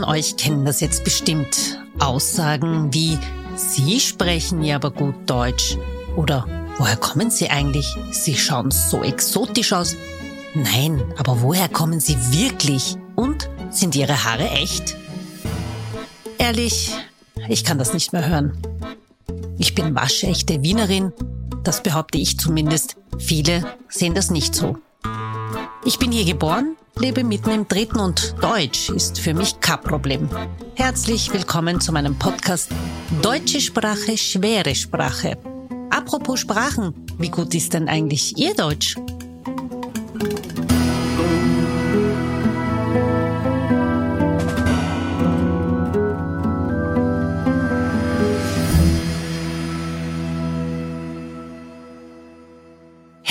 von euch kennen das jetzt bestimmt. Aussagen wie Sie sprechen ja aber gut Deutsch oder Woher kommen Sie eigentlich? Sie schauen so exotisch aus. Nein, aber woher kommen Sie wirklich? Und sind Ihre Haare echt? Ehrlich, ich kann das nicht mehr hören. Ich bin waschechte Wienerin, das behaupte ich zumindest. Viele sehen das nicht so. Ich bin hier geboren, lebe mitten im Dritten und Deutsch ist für mich kein Problem. Herzlich willkommen zu meinem Podcast Deutsche Sprache, schwere Sprache. Apropos Sprachen, wie gut ist denn eigentlich Ihr Deutsch?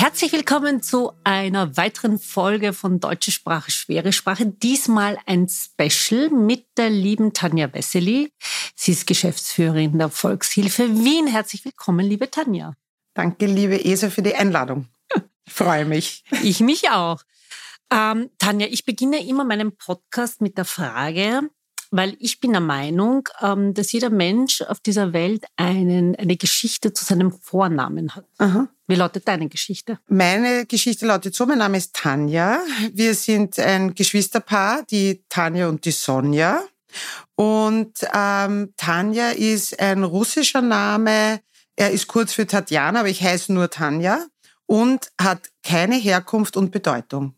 Herzlich willkommen zu einer weiteren Folge von Deutsche Sprache, schwere Sprache. Diesmal ein Special mit der lieben Tanja Wessely. Sie ist Geschäftsführerin der Volkshilfe Wien. Herzlich willkommen, liebe Tanja. Danke, liebe Esa, für die Einladung. Ich freue mich. Ich mich auch. Ähm, Tanja, ich beginne immer meinen Podcast mit der Frage, weil ich bin der Meinung, ähm, dass jeder Mensch auf dieser Welt einen, eine Geschichte zu seinem Vornamen hat. Aha. Wie lautet deine Geschichte? Meine Geschichte lautet so, mein Name ist Tanja. Wir sind ein Geschwisterpaar, die Tanja und die Sonja. Und ähm, Tanja ist ein russischer Name. Er ist kurz für Tatjana, aber ich heiße nur Tanja und hat keine Herkunft und Bedeutung.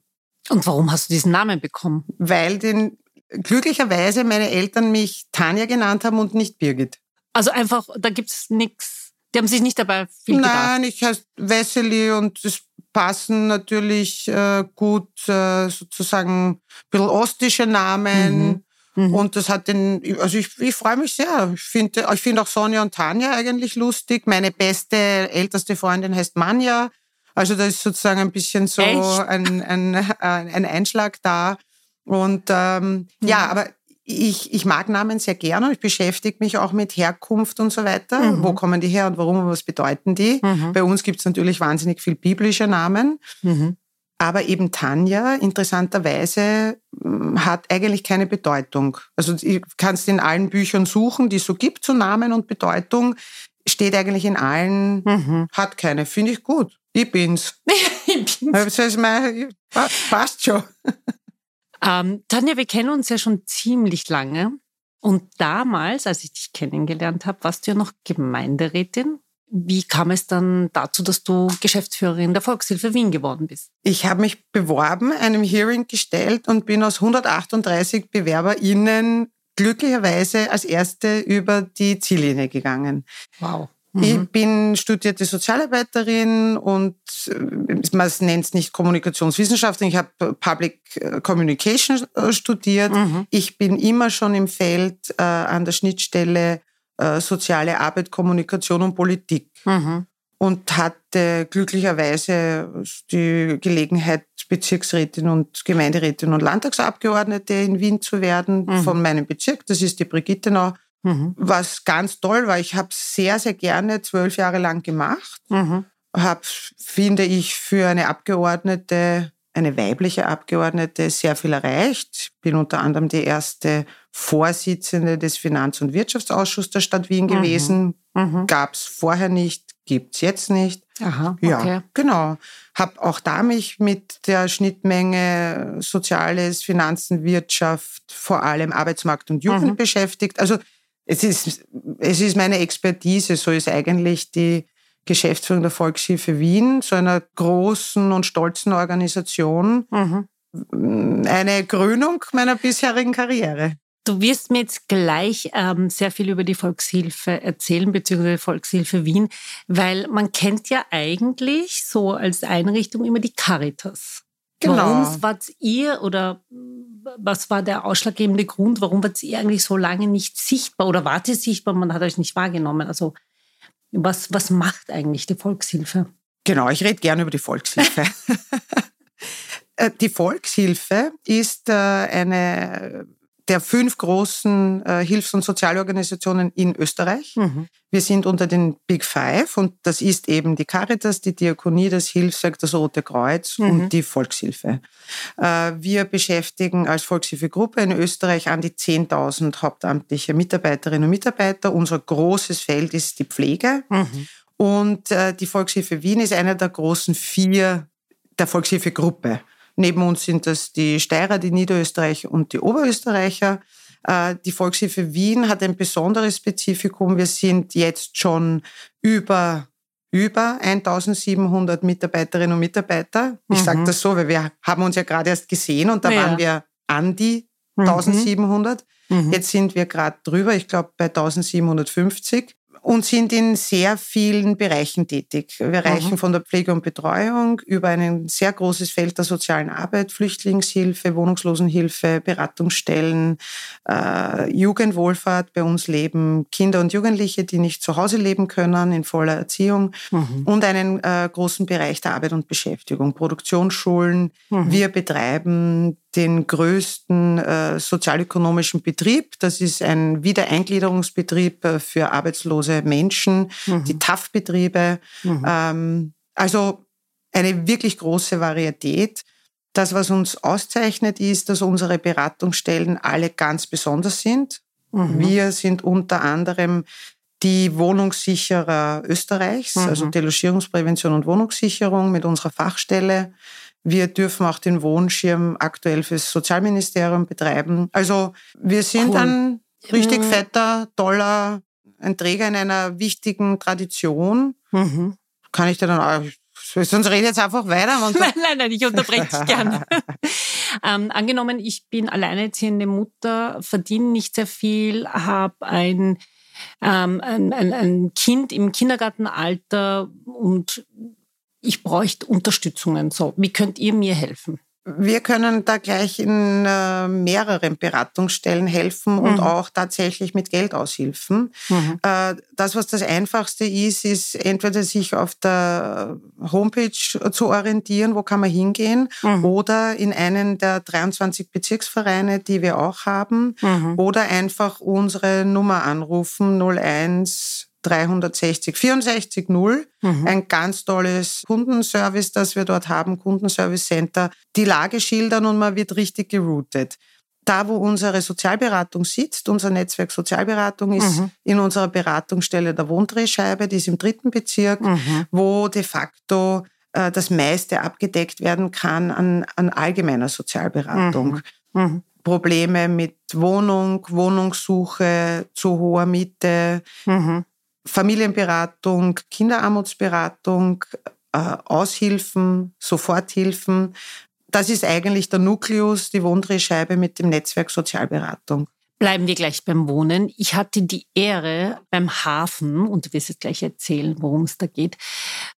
Und warum hast du diesen Namen bekommen? Weil den glücklicherweise meine Eltern mich Tanja genannt haben und nicht Birgit. Also einfach, da gibt's nichts die haben sich nicht dabei viel Nein, gedacht. Nein, ich heiße Wesley und es passen natürlich äh, gut äh, sozusagen ein bisschen ostische Namen. Mhm. Mhm. Und das hat den, also ich, ich freue mich sehr. Ich finde ich finde auch Sonja und Tanja eigentlich lustig. Meine beste, älteste Freundin heißt Manja. Also da ist sozusagen ein bisschen so ein, ein, ein Einschlag da. Und ähm, mhm. ja, aber ich, ich mag Namen sehr gerne. Ich beschäftige mich auch mit Herkunft und so weiter. Mhm. Wo kommen die her und warum und was bedeuten die? Mhm. Bei uns gibt es natürlich wahnsinnig viel biblische Namen. Mhm. Aber eben Tanja, interessanterweise, hm, hat eigentlich keine Bedeutung. Also du kannst in allen Büchern suchen, die es so gibt zu Namen und Bedeutung. Steht eigentlich in allen, mhm. hat keine. Finde ich gut. Ich bin's. ich bin's. Das heißt, passt schon. Ähm, Tanja, wir kennen uns ja schon ziemlich lange. Und damals, als ich dich kennengelernt habe, warst du ja noch Gemeinderätin. Wie kam es dann dazu, dass du Geschäftsführerin der Volkshilfe Wien geworden bist? Ich habe mich beworben, einem Hearing gestellt und bin aus 138 BewerberInnen glücklicherweise als erste über die Ziellinie gegangen. Wow. Mhm. Ich bin studierte Sozialarbeiterin und äh, man nennt es nicht Kommunikationswissenschaften. Ich habe Public äh, Communication äh, studiert. Mhm. Ich bin immer schon im Feld äh, an der Schnittstelle äh, soziale Arbeit, Kommunikation und Politik. Mhm. Und hatte glücklicherweise die Gelegenheit, Bezirksrätin und Gemeinderätin und Landtagsabgeordnete in Wien zu werden mhm. von meinem Bezirk. Das ist die Brigittenau. Mhm. Was ganz toll war, ich habe sehr, sehr gerne zwölf Jahre lang gemacht. Mhm. Habe, finde ich, für eine Abgeordnete, eine weibliche Abgeordnete, sehr viel erreicht. Bin unter anderem die erste Vorsitzende des Finanz- und Wirtschaftsausschusses der Stadt Wien mhm. gewesen. Mhm. Gab es vorher nicht, gibt's jetzt nicht. Aha, okay. Ja, genau. Habe auch da mich mit der Schnittmenge Soziales, Finanzen, Wirtschaft, vor allem Arbeitsmarkt und Jugend mhm. beschäftigt. Also es ist, es ist meine Expertise, so ist eigentlich die Geschäftsführung der Volkshilfe Wien, so einer großen und stolzen Organisation, mhm. eine Krönung meiner bisherigen Karriere. Du wirst mir jetzt gleich ähm, sehr viel über die Volkshilfe erzählen, beziehungsweise Volkshilfe Wien, weil man kennt ja eigentlich so als Einrichtung immer die Caritas. Genau. Warum wart ihr oder was war der ausschlaggebende Grund, warum wart ihr eigentlich so lange nicht sichtbar oder wart ihr sichtbar, man hat euch nicht wahrgenommen? Also was, was macht eigentlich die Volkshilfe? Genau, ich rede gerne über die Volkshilfe. Äh, die Volkshilfe ist äh, eine der fünf großen äh, Hilfs- und Sozialorganisationen in Österreich. Mhm. Wir sind unter den Big Five und das ist eben die Caritas, die Diakonie, das Hilfswerk, das Rote Kreuz mhm. und die Volkshilfe. Äh, wir beschäftigen als Volkshilfegruppe in Österreich an die 10.000 hauptamtliche Mitarbeiterinnen und Mitarbeiter. Unser großes Feld ist die Pflege. Mhm. Und äh, die Volkshilfe Wien ist einer der großen vier der Volkshilfegruppe. Neben uns sind das die Steirer, die Niederösterreicher und die Oberösterreicher. Äh, die Volkshilfe Wien hat ein besonderes Spezifikum. Wir sind jetzt schon über über 1700 Mitarbeiterinnen und Mitarbeiter. Ich mhm. sage das so, weil wir haben uns ja gerade erst gesehen und da ja. waren wir an die 1700. Mhm. Jetzt sind wir gerade drüber, ich glaube bei 1750 und sind in sehr vielen Bereichen tätig. Wir reichen mhm. von der Pflege und Betreuung über ein sehr großes Feld der sozialen Arbeit, Flüchtlingshilfe, Wohnungslosenhilfe, Beratungsstellen, äh, Jugendwohlfahrt. Bei uns leben Kinder und Jugendliche, die nicht zu Hause leben können, in voller Erziehung mhm. und einen äh, großen Bereich der Arbeit und Beschäftigung, Produktionsschulen. Mhm. Wir betreiben den größten äh, sozialökonomischen Betrieb. Das ist ein Wiedereingliederungsbetrieb äh, für arbeitslose Menschen, mhm. die TAF-Betriebe. Mhm. Ähm, also eine wirklich große Varietät. Das, was uns auszeichnet, ist, dass unsere Beratungsstellen alle ganz besonders sind. Mhm. Wir sind unter anderem die Wohnungssicherer Österreichs, also mhm. Delogierungsprävention und Wohnungssicherung mit unserer Fachstelle. Wir dürfen auch den Wohnschirm aktuell fürs Sozialministerium betreiben. Also wir sind cool. ein richtig fetter, toller, ein Träger in einer wichtigen Tradition. Mhm. Kann ich dir dann auch Sonst rede jetzt einfach weiter. nein, nein, nein, ich unterbreche dich gerne. ähm, angenommen, ich bin alleinerziehende Mutter, verdiene nicht sehr viel, habe ein, ähm, ein, ein, ein Kind im Kindergartenalter und ich bräuchte Unterstützungen. So, wie könnt ihr mir helfen? Wir können da gleich in äh, mehreren Beratungsstellen helfen und mhm. auch tatsächlich mit Geldaushilfen. Mhm. Äh, das, was das Einfachste ist, ist entweder sich auf der Homepage zu orientieren, wo kann man hingehen, mhm. oder in einen der 23 Bezirksvereine, die wir auch haben, mhm. oder einfach unsere Nummer anrufen 01 360 64 0. Mhm. Ein ganz tolles Kundenservice, das wir dort haben, Kundenservice Center. Die Lage schildern und man wird richtig geroutet. Da, wo unsere Sozialberatung sitzt, unser Netzwerk Sozialberatung ist mhm. in unserer Beratungsstelle der Wohndrehscheibe, die ist im dritten Bezirk, mhm. wo de facto äh, das meiste abgedeckt werden kann an, an allgemeiner Sozialberatung. Mhm. Mhm. Probleme mit Wohnung, Wohnungssuche zu hoher Miete, mhm. Familienberatung, Kinderarmutsberatung, äh, Aushilfen, Soforthilfen. Das ist eigentlich der Nukleus, die Wohndrehscheibe mit dem Netzwerk Sozialberatung. Bleiben wir gleich beim Wohnen. Ich hatte die Ehre, beim Hafen, und du wirst jetzt gleich erzählen, worum es da geht,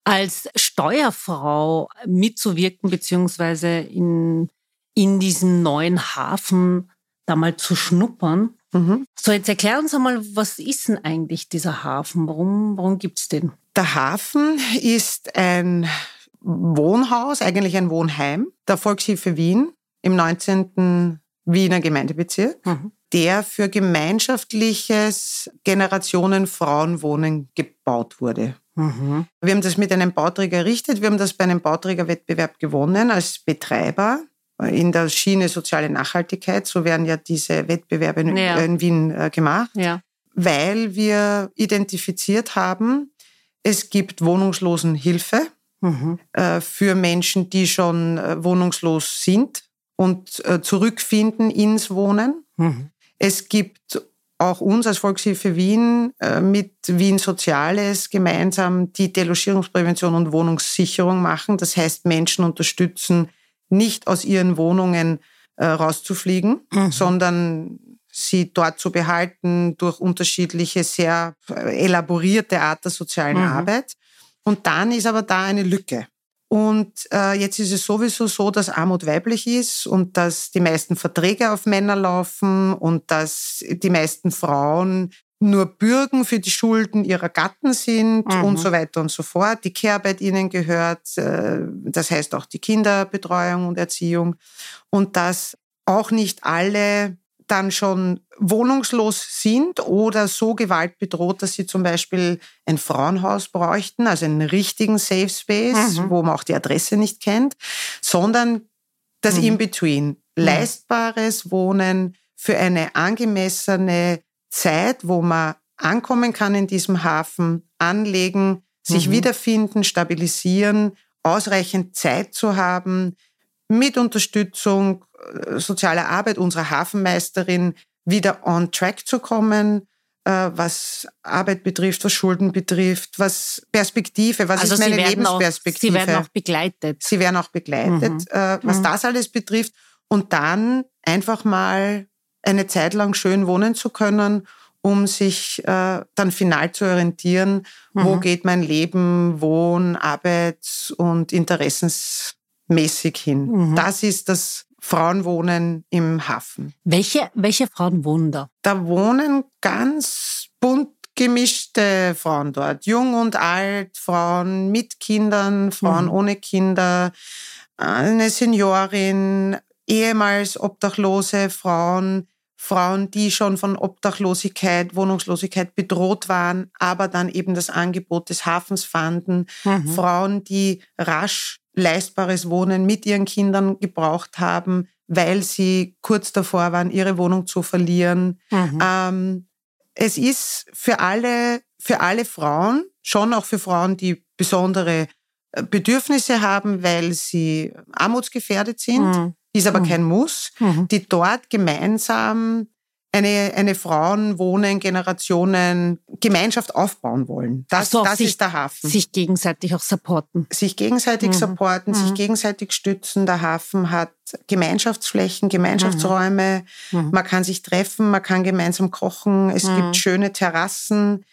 als Steuerfrau mitzuwirken, beziehungsweise in, in diesem neuen Hafen da mal zu schnuppern. Mhm. So, jetzt erklär uns einmal, was ist denn eigentlich dieser Hafen? Warum, warum gibt's den? Der Hafen ist ein Wohnhaus, eigentlich ein Wohnheim der Volkshilfe Wien im 19. Wiener Gemeindebezirk, mhm. der für gemeinschaftliches Generationen Frauenwohnen gebaut wurde. Mhm. Wir haben das mit einem Bauträger errichtet. Wir haben das bei einem Bauträgerwettbewerb gewonnen als Betreiber in der Schiene soziale Nachhaltigkeit. So werden ja diese Wettbewerbe in, ja. in Wien äh, gemacht, ja. weil wir identifiziert haben, es gibt Wohnungslosenhilfe mhm. äh, für Menschen, die schon äh, wohnungslos sind und äh, zurückfinden ins Wohnen. Mhm. Es gibt auch uns als Volkshilfe Wien äh, mit Wien Soziales gemeinsam die Delogierungsprävention und Wohnungssicherung machen. Das heißt, Menschen unterstützen, nicht aus ihren Wohnungen äh, rauszufliegen, mhm. sondern sie dort zu behalten durch unterschiedliche, sehr äh, elaborierte Art der sozialen mhm. Arbeit. Und dann ist aber da eine Lücke. Und äh, jetzt ist es sowieso so, dass Armut weiblich ist und dass die meisten Verträge auf Männer laufen und dass die meisten Frauen nur Bürgen für die Schulden ihrer Gatten sind mhm. und so weiter und so fort. Die Care-Arbeit ihnen gehört, äh, das heißt auch die Kinderbetreuung und Erziehung. Und dass auch nicht alle dann schon wohnungslos sind oder so gewaltbedroht, dass sie zum Beispiel ein Frauenhaus bräuchten, also einen richtigen Safe Space, mhm. wo man auch die Adresse nicht kennt, sondern das mhm. In-Between, mhm. leistbares Wohnen für eine angemessene Zeit, wo man ankommen kann in diesem Hafen, anlegen, sich mhm. wiederfinden, stabilisieren, ausreichend Zeit zu haben, mit Unterstützung äh, sozialer Arbeit unserer Hafenmeisterin wieder on track zu kommen, äh, was Arbeit betrifft, was Schulden betrifft, was Perspektive, was also ist meine Lebensperspektive. Auch, sie werden auch begleitet. Sie werden auch begleitet, mhm. Äh, was mhm. das alles betrifft. Und dann einfach mal eine Zeit lang schön wohnen zu können, um sich äh, dann final zu orientieren, mhm. wo geht mein Leben, Wohn, Arbeit und interessensmäßig hin. Mhm. Das ist das Frauenwohnen im Hafen. Welche, welche Frauen wohnen da? Da wohnen ganz bunt gemischte Frauen dort. Jung und alt, Frauen mit Kindern, Frauen mhm. ohne Kinder, eine Seniorin, ehemals obdachlose Frauen, Frauen, die schon von Obdachlosigkeit, Wohnungslosigkeit bedroht waren, aber dann eben das Angebot des Hafens fanden. Mhm. Frauen, die rasch leistbares Wohnen mit ihren Kindern gebraucht haben, weil sie kurz davor waren, ihre Wohnung zu verlieren. Mhm. Ähm, es ist für alle, für alle Frauen, schon auch für Frauen, die besondere äh, Bedürfnisse haben, weil sie armutsgefährdet sind, mhm. Ist aber mhm. kein Muss, mhm. die dort gemeinsam eine, eine Frauenwohnen, Generationen, Gemeinschaft aufbauen wollen. Das, so, das sich, ist der Hafen. Sich gegenseitig auch supporten. Sich gegenseitig mhm. supporten, mhm. sich gegenseitig stützen. Der Hafen hat Gemeinschaftsflächen, Gemeinschaftsräume. Mhm. mhm. Man kann sich treffen, man kann gemeinsam kochen. Es gibt mhm. schöne Terrassen.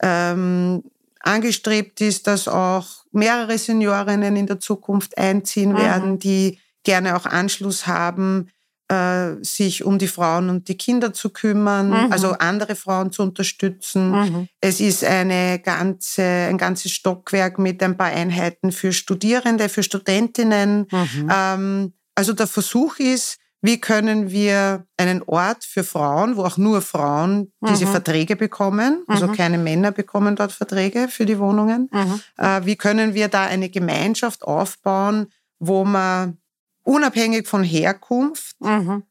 Ähm, angestrebt ist, dass auch mehrere Seniorinnen in der Zukunft einziehen mhm. werden, die gerne auch Anschluss haben äh, sich um die Frauen und die Kinder zu kümmern, mhm. also andere Frauen zu unterstützen. Mhm. Es ist eine ganze, ein ganzes Stockwerk mit ein paar Einheiten für Studierende, für Studentinnen. Mhm. Ähm, also der Versuch ist, wie können wir einen Ort für Frauen, wo auch nur Frauen diese mhm. Verträge bekommen, also mhm. keine Männer bekommen dort Verträge für die Wohnungen, mhm. äh, wie können wir da eine Gemeinschaft aufbauen, wo man unabhängig von Herkunft, mhm.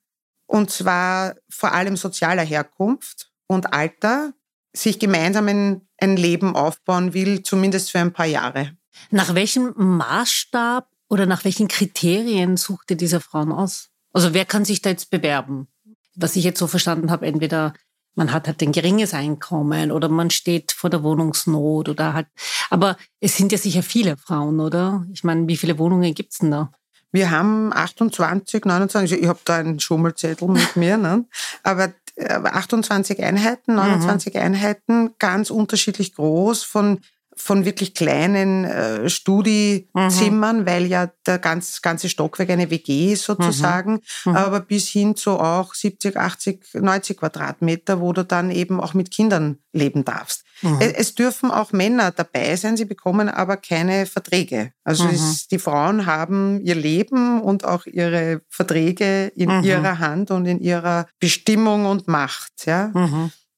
und zwar vor allem sozialer Herkunft und Alter, sich gemeinsam ein, ein Leben aufbauen will, zumindest für ein paar Jahre. Nach welchem Maßstab oder nach welchen Kriterien sucht ihr diese Frauen aus? Also wer kann sich da jetzt bewerben? Was ich jetzt so verstanden habe, entweder man hat halt ein geringes Einkommen oder man steht vor der Wohnungsnot oder halt. Aber es sind ja sicher viele Frauen, oder? Ich meine, wie viele Wohnungen gibt's denn da? Wir haben 28, 29, ich habe da einen Schummelzettel mit mir, ne? aber 28 äh, Einheiten, 29 mhm. Einheiten, ganz unterschiedlich groß, von von wirklich kleinen äh, Studiezimmern, mhm. weil ja der ganz, ganze Stockwerk eine WG ist sozusagen, mhm. mhm. aber bis hin zu auch 70, 80, 90 Quadratmeter, wo du dann eben auch mit Kindern leben darfst. Mhm. Es, es, dürfen auch Männer dabei sein, sie bekommen aber keine Verträge. Also mhm. es, die Frauen haben ihr Leben und auch ihre Verträge in mhm. ihrer Hand und in ihrer Bestimmung und Macht. Ja?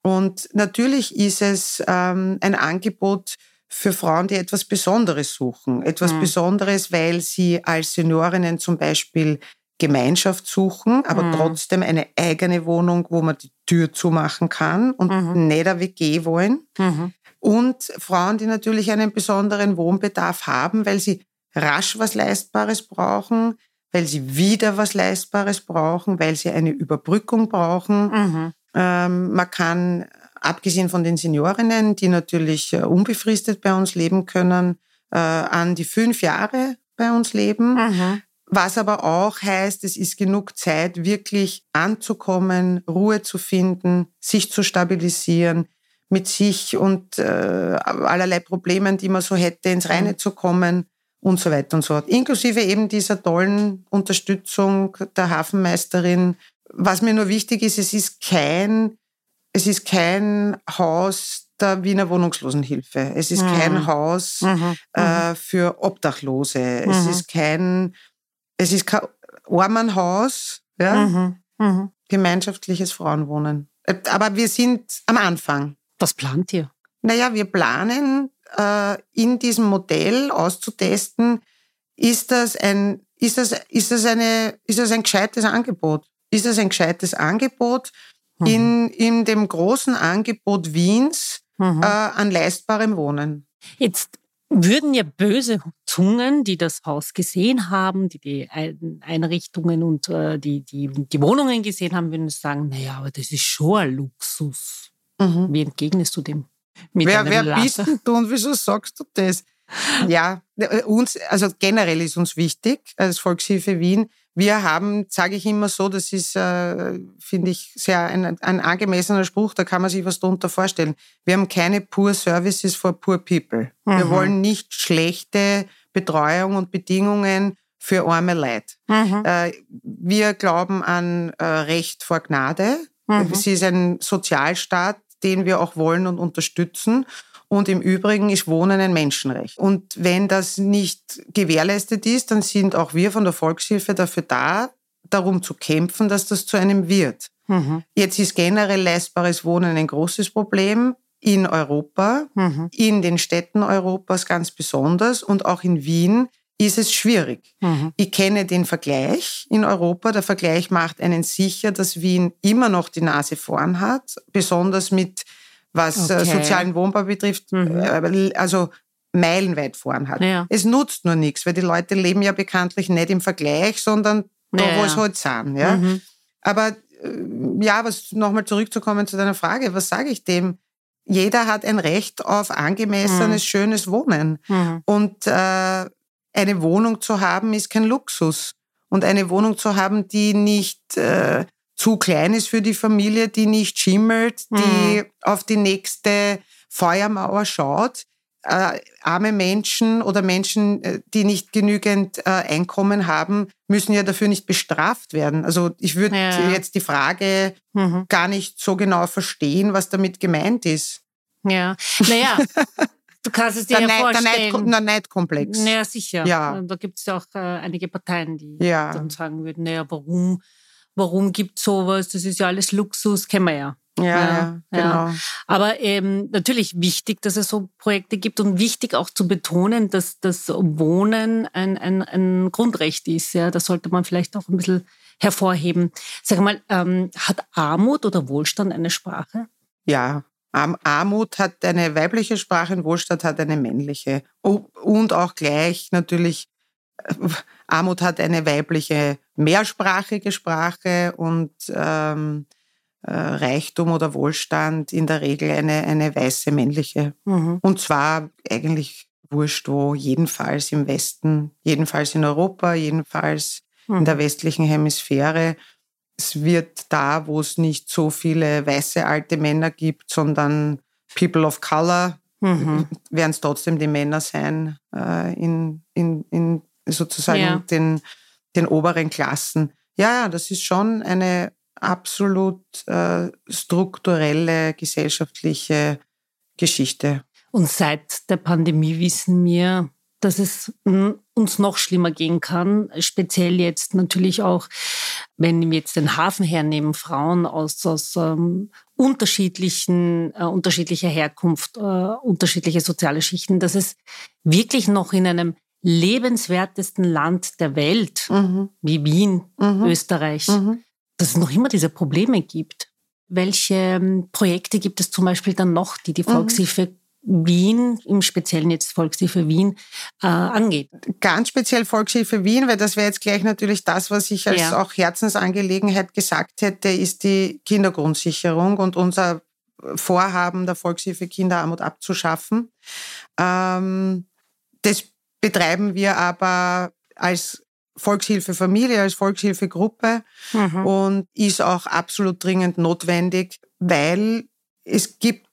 Und natürlich ist es ähm, ein Angebot, für Frauen, die etwas Besonderes suchen. Etwas mhm. Besonderes, weil sie als Seniorinnen zum Beispiel Gemeinschaft suchen, aber mhm. trotzdem eine eigene Wohnung, wo man die Tür zumachen kann und mhm. nicht eine WG wollen. Mhm. Und Frauen, die natürlich einen besonderen Wohnbedarf haben, weil sie rasch was Leistbares brauchen, weil sie wieder was Leistbares brauchen, weil sie eine Überbrückung brauchen. Mhm. Ähm, man kann abgesehen von den Seniorinnen, die natürlich äh, unbefristet bei uns leben können, äh, an die fünf Jahre bei uns leben. Mhm. Was aber auch heißt, es ist genug Zeit, wirklich anzukommen, Ruhe zu finden, sich zu stabilisieren, mit sich und äh, allerlei Problemen, die man so hätte, ins Reine mhm. zu kommen und so weiter und so fort. Inklusive eben dieser tollen Unterstützung der Hafenmeisterin. Was mir nur wichtig ist, es ist kein es ist kein Haus der Wiener Wohnungslosenhilfe. Es ist mhm. kein Haus mhm. Äh, mhm. für Obdachlose. Es mhm. ist kein, es ist kein Armenhaus, ja? Mhm. gemeinschaftliches Frauenwohnen. Äh, aber wir sind am Anfang. Was plant ihr? Naja, wir planen äh, in diesem Modell auszutesten, ist das ein, ist das, ist das eine, ist das ein gescheites Angebot? Ist das ein gescheites Angebot mhm. in, in dem großen Angebot Wiens mhm. äh, an leistbarem Wohnen? Jetzt würden ja böse Zungen, die das Haus gesehen haben, die die Einrichtungen und äh, die, die, die Wohnungen gesehen haben, würden sagen, naja, aber das ist schon ein Luxus. Mhm. Wie entgegnest du dem? wer wer bist denn du und wieso sagst du das? Ja, äh, uns, also generell ist uns wichtig als Volkshilfe Wien. Wir haben, sage ich immer so, das ist, äh, finde ich, sehr ein, ein angemessener Spruch, da kann man sich was darunter vorstellen. Wir haben keine Poor Services for Poor People. Mhm. Wir wollen nicht schlechte Betreuung und Bedingungen für arme Leute. Mhm. Äh, wir glauben an äh, Recht vor Gnade. Mhm. Es ist ein Sozialstaat, den wir auch wollen und unterstützen. Und im Übrigen ist Wohnen ein Menschenrecht. Und wenn das nicht gewährleistet ist, dann sind auch wir von der Volkshilfe dafür da, darum zu kämpfen, dass das zu einem wird. Mhm. Jetzt ist generell leistbares Wohnen ein großes Problem in Europa, mhm. in den Städten Europas ganz besonders und auch in Wien ist es schwierig. Mhm. Ich kenne den Vergleich in Europa. Der Vergleich macht einen sicher, dass Wien immer noch die Nase vorn hat, besonders mit was äh, okay. sozialen Wohnbau betrifft, mhm. Äh, also meilenweit vorn hat. Ja. Es nutzt nur nichts, weil die Leute leben ja bekanntlich nicht im Vergleich, sondern da, ja, wo es halt sind. Ja? Mhm. Aber äh, ja, was nochmal zurückzukommen zu deiner Frage, was sage ich dem? Jeder hat ein Recht auf angemessenes, mhm. schönes Wohnen. Mhm. Und äh, eine Wohnung zu haben, ist kein Luxus. Und eine Wohnung zu haben, die nicht äh, zu klein ist für die Familie, die nicht schimmelt, die mhm. auf die nächste Feuermauer schaut. Äh, arme Menschen oder Menschen, äh, die nicht genügend äh, Einkommen haben, müssen ja dafür nicht bestraft werden. Also ich würde ja. jetzt die Frage mhm. gar nicht so genau verstehen, was damit gemeint ist. Ja, naja, Du kannst es dir der ja vorstellen. Der Neidkomplex. Naja, sicher. Ja. Da gibt es ja auch äh, einige Parteien, die ja. dann sagen würden, naja, warum warum gibt sowas? Das ist ja alles Luxus, kennen wir ja. Ja, ja, ja, genau. Aber ähm, natürlich wichtig, dass es so Projekte gibt und wichtig auch zu betonen, dass das Wohnen ein, ein, ein Grundrecht ist. Ja, das sollte man vielleicht auch ein bisschen hervorheben. Sag mal, ähm, hat Armut oder Wohlstand eine Sprache? Ja, Armut hat eine weibliche Sprache und Wohlstand hat eine männliche. Und auch gleich natürlich Armut hat eine weibliche mehrsprachige Sprache und ähm, äh, Reichtum oder Wohlstand in der Regel eine, eine weiße männliche. Mhm. Und zwar eigentlich wurscht wo, jedenfalls im Westen, jedenfalls in Europa, jedenfalls mhm. in der westlichen Hemisphäre. Es wird da, wo es nicht so viele weiße alte Männer gibt, sondern People of Color, mhm. werden es trotzdem die Männer sein äh, in, in, in sozusagen ja. den, den oberen Klassen. Ja, ja, das ist schon eine absolut äh, strukturelle gesellschaftliche Geschichte. Und seit der Pandemie wissen wir, dass es uns noch schlimmer gehen kann. Speziell jetzt natürlich auch, wenn wir jetzt den Hafen hernehmen, Frauen aus, aus ähm, unterschiedlichen, äh, unterschiedlicher Herkunft, äh, unterschiedliche soziale Schichten, dass es wirklich noch in einem lebenswertesten Land der Welt, mhm. wie Wien, mhm. Österreich, mhm. dass es noch immer diese Probleme gibt. Welche ähm, Projekte gibt es zum Beispiel dann noch, die die mhm. Volkshilfe Wien, im Speziellen jetzt Volkshilfe Wien, äh, angeht? Ganz speziell Volkshilfe Wien, weil das wäre jetzt gleich natürlich das, was ich als ja. auch Herzensangelegenheit gesagt hätte, ist die Kindergrundsicherung und unser Vorhaben der Volkshilfe Kinderarmut abzuschaffen. Ähm, das betreiben wir aber als Volkshilfe Familie, als Volkshilfegruppe mhm. und ist auch absolut dringend notwendig, weil es gibt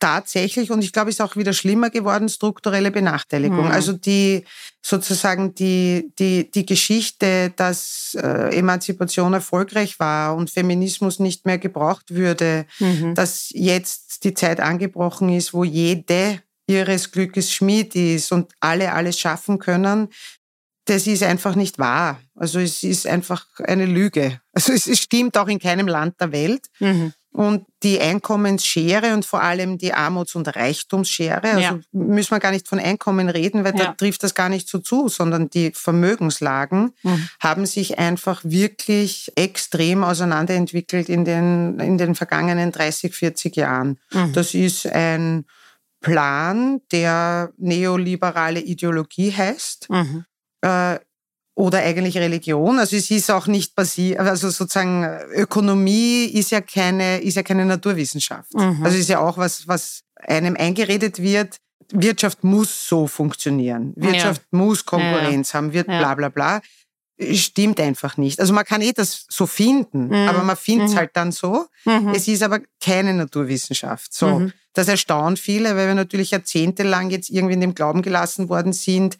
tatsächlich, und ich glaube, es ist auch wieder schlimmer geworden, strukturelle Benachteiligung. Mhm. Also die sozusagen die, die, die Geschichte, dass äh, Emanzipation erfolgreich war und Feminismus nicht mehr gebraucht würde, mhm. dass jetzt die Zeit angebrochen ist, wo jede ihres Glückes Schmied ist und alle alles schaffen können, das ist einfach nicht wahr. Also es ist einfach eine Lüge. Also es, stimmt auch in keinem Land der Welt. Mhm. Und die Einkommensschere und vor allem die Armuts- und Reichtumsschere, also ja. müssen wir gar nicht von Einkommen reden, weil ja. da trifft das gar nicht so zu, sondern die Vermögenslagen mhm. haben sich einfach wirklich extrem auseinanderentwickelt in den, in den vergangenen 30, 40 Jahren. Mhm. Das ist ein Plan, der neoliberale Ideologie heißt. Mhm. Äh, oder eigentlich Religion. Also es ist auch nicht basiert, also sozusagen Ökonomie ist ja keine, ist ja keine Naturwissenschaft. Mhm. Also es ist ja auch was, was einem eingeredet wird. Wirtschaft muss so funktionieren. Wirtschaft ja. muss Konkurrenz ja. haben, wird bla bla bla. Stimmt einfach nicht. Also man kann eh das so finden, mhm. aber man findet es mhm. halt dann so. Mhm. Es ist aber keine Naturwissenschaft. So, mhm. das erstaunt viele, weil wir natürlich jahrzehntelang jetzt irgendwie in dem Glauben gelassen worden sind,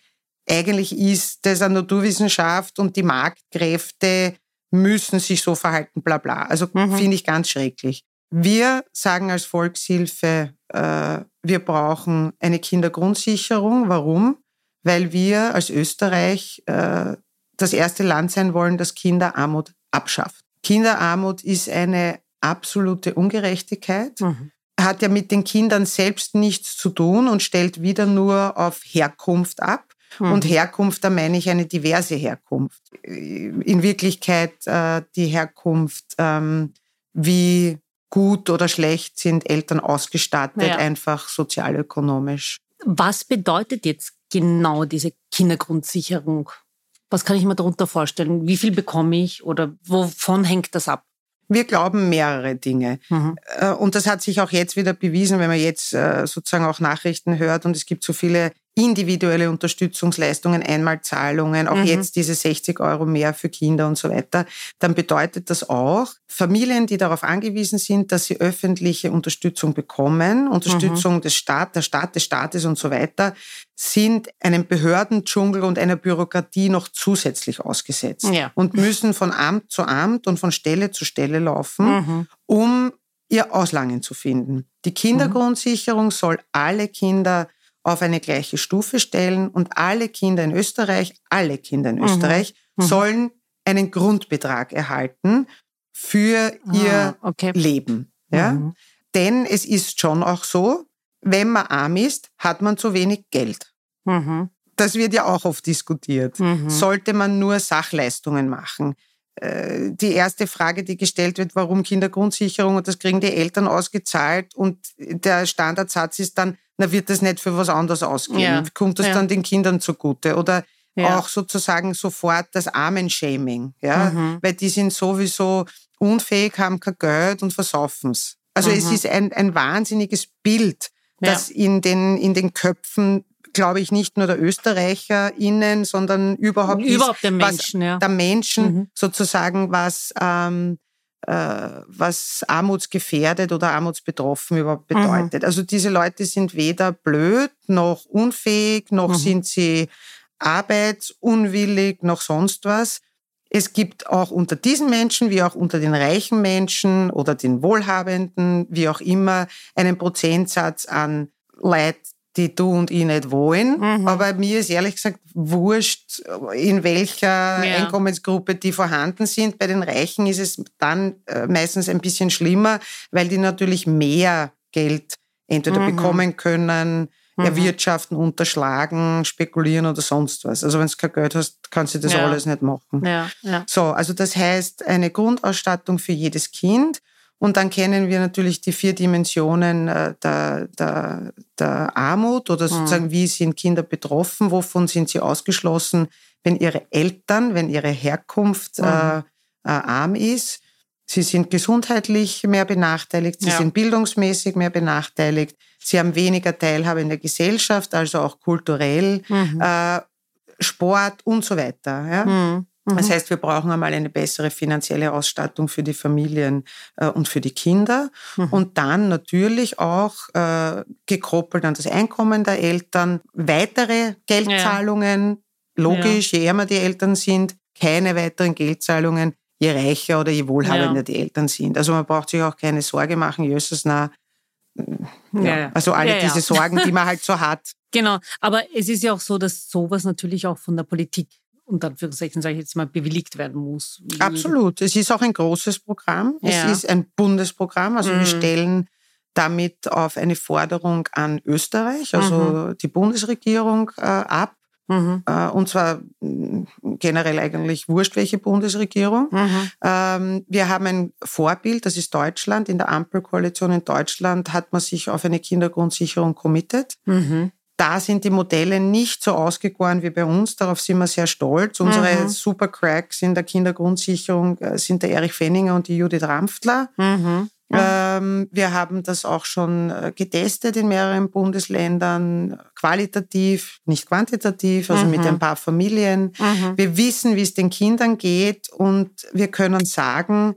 eigentlich ist das eine Naturwissenschaft und die Marktkräfte müssen sich so verhalten, bla bla. Also mhm. finde ich ganz schrecklich. Wir sagen als Volkshilfe, äh, wir brauchen eine Kindergrundsicherung. Warum? Weil wir als Österreich äh, das erste Land sein wollen, das Kinderarmut abschafft. Kinderarmut ist eine absolute Ungerechtigkeit, mhm. hat ja mit den Kindern selbst nichts zu tun und stellt wieder nur auf Herkunft ab. Mhm. Und Herkunft, da meine ich eine diverse Herkunft. In Wirklichkeit äh, die Herkunft, ähm, wie gut oder schlecht sind Eltern ausgestattet, ja. einfach sozialökonomisch. Was bedeutet jetzt genau diese Kindergrundsicherung? Was kann ich mir darunter vorstellen? Wie viel bekomme ich oder wovon hängt das ab? Wir glauben mehrere Dinge. Mhm. Äh, und das hat sich auch jetzt wieder bewiesen, wenn man jetzt äh, sozusagen auch Nachrichten hört und es gibt so viele individuelle Unterstützungsleistungen, Einmalzahlungen, auch mhm. jetzt diese 60 Euro mehr für Kinder und so weiter, dann bedeutet das auch, Familien, die darauf angewiesen sind, dass sie öffentliche Unterstützung bekommen, Unterstützung mhm. des Staates, der Staat des Staates und so weiter, sind einem Behördendschungel und einer Bürokratie noch zusätzlich ausgesetzt ja. und müssen von Amt zu Amt und von Stelle zu Stelle laufen, mhm. um ihr Auslangen zu finden. Die Kindergrundsicherung soll alle Kinder auf eine gleiche Stufe stellen und alle Kinder in Österreich, alle Kinder in mhm. Österreich mhm. sollen einen Grundbetrag erhalten für ah, ihr okay. Leben. Ja? Mhm. Denn es ist schon auch so, wenn man arm ist, hat man zu wenig Geld. Mhm. Das wird ja auch oft diskutiert. Mhm. Sollte man nur Sachleistungen machen? Äh, die erste Frage, die gestellt wird, warum Kindergrundsicherung und das kriegen die Eltern ausgezahlt und der Standardsatz ist dann, na wird das nicht für was anderes ausgeben? Ja. Kommt das ja. dann den Kindern zugute? Oder ja. auch sozusagen sofort das Armenshaming, ja, mhm. weil die sind sowieso unfähig, haben kein Geld und versaufen es. Also mhm. es ist ein, ein wahnsinniges Bild, das in den, in den Köpfen glaube ich, nicht nur der ÖsterreicherInnen, sondern überhaupt, überhaupt ist, der Menschen, ja. der Menschen mhm. sozusagen, was, ähm, äh, was armutsgefährdet oder armutsbetroffen überhaupt mhm. bedeutet. Mhm. Also diese Leute sind weder blöd noch unfähig, noch mhm. sind sie arbeitsunwillig, noch sonst was. Es gibt auch unter diesen Menschen, wie auch unter den reichen Menschen oder den Wohlhabenden, wie auch immer, einen Prozentsatz an Leid, die du und ich nicht wollen. Mhm. Aber mir ist ehrlich gesagt wurscht, in welcher ja. Einkommensgruppe die vorhanden sind. Bei den Reichen ist es dann äh, meistens ein bisschen schlimmer, weil die natürlich mehr Geld entweder mhm. bekommen können, mhm. erwirtschaften, unterschlagen, spekulieren oder sonst was. Also wenn du kein Geld hast, kannst du das ja. alles nicht machen. Ja. So, also das heißt eine Grundausstattung für jedes Kind und dann kennen wir natürlich die vier Dimensionen äh, der, der, der Armut oder mhm. sozusagen, mhm. wie sind Kinder betroffen, wovon sind sie ausgeschlossen, wenn ihre Eltern, wenn ihre Herkunft mhm. äh, äh, arm ist. Sie sind gesundheitlich mehr benachteiligt, sie ja. sind bildungsmäßig mehr benachteiligt, sie haben weniger Teilhabe in der Gesellschaft, also auch kulturell, mhm. äh, Sport und so weiter. Ja? Das mhm. heißt, wir brauchen einmal eine bessere finanzielle Ausstattung für die Familien äh, und für die Kinder. Mhm. Und dann natürlich auch äh, gekoppelt an das Einkommen der Eltern weitere Geldzahlungen. Ja. Logisch, ja. je ärmer die Eltern sind, keine weiteren Geldzahlungen, je reicher oder je wohlhabender ja. die Eltern sind. Also man braucht sich auch keine Sorge machen, Jösses, na, ja, also alle diese Sorgen, die man halt so hat. Genau, aber es ist ja auch so, dass sowas natürlich auch von der Politik unter Anführungszeichen, sage ich jetzt mal, bewilligt werden muss. Absolut. Es ist auch ein großes Programm. Ja. Es ist ein Bundesprogramm. Also mhm. wir stellen damit auf eine Forderung an Österreich, also mhm. die Bundesregierung, äh, ab. Mhm. Äh, und zwar mm, generell eigentlich wurscht, welche Bundesregierung. Mhm. Ähm, wir haben ein Vorbild, das ist Deutschland. In der Ampelkoalition in Deutschland hat man sich auf eine Kindergrundsicherung committed. Mhm. Da sind die Modelle nicht so ausgegoren wie bei uns. Darauf sind wir sehr stolz. Unsere mhm. Supercracks in der Kindergrundsicherung äh, sind der Erich Fenninger und die Judith Rampftler. Mhm. Ähm, wir haben das auch schon äh, getestet in mehreren Bundesländern, qualitativ, nicht quantitativ, also mhm. mit ein paar Familien. Mhm. Wir wissen, wie es den Kindern geht und wir können sagen,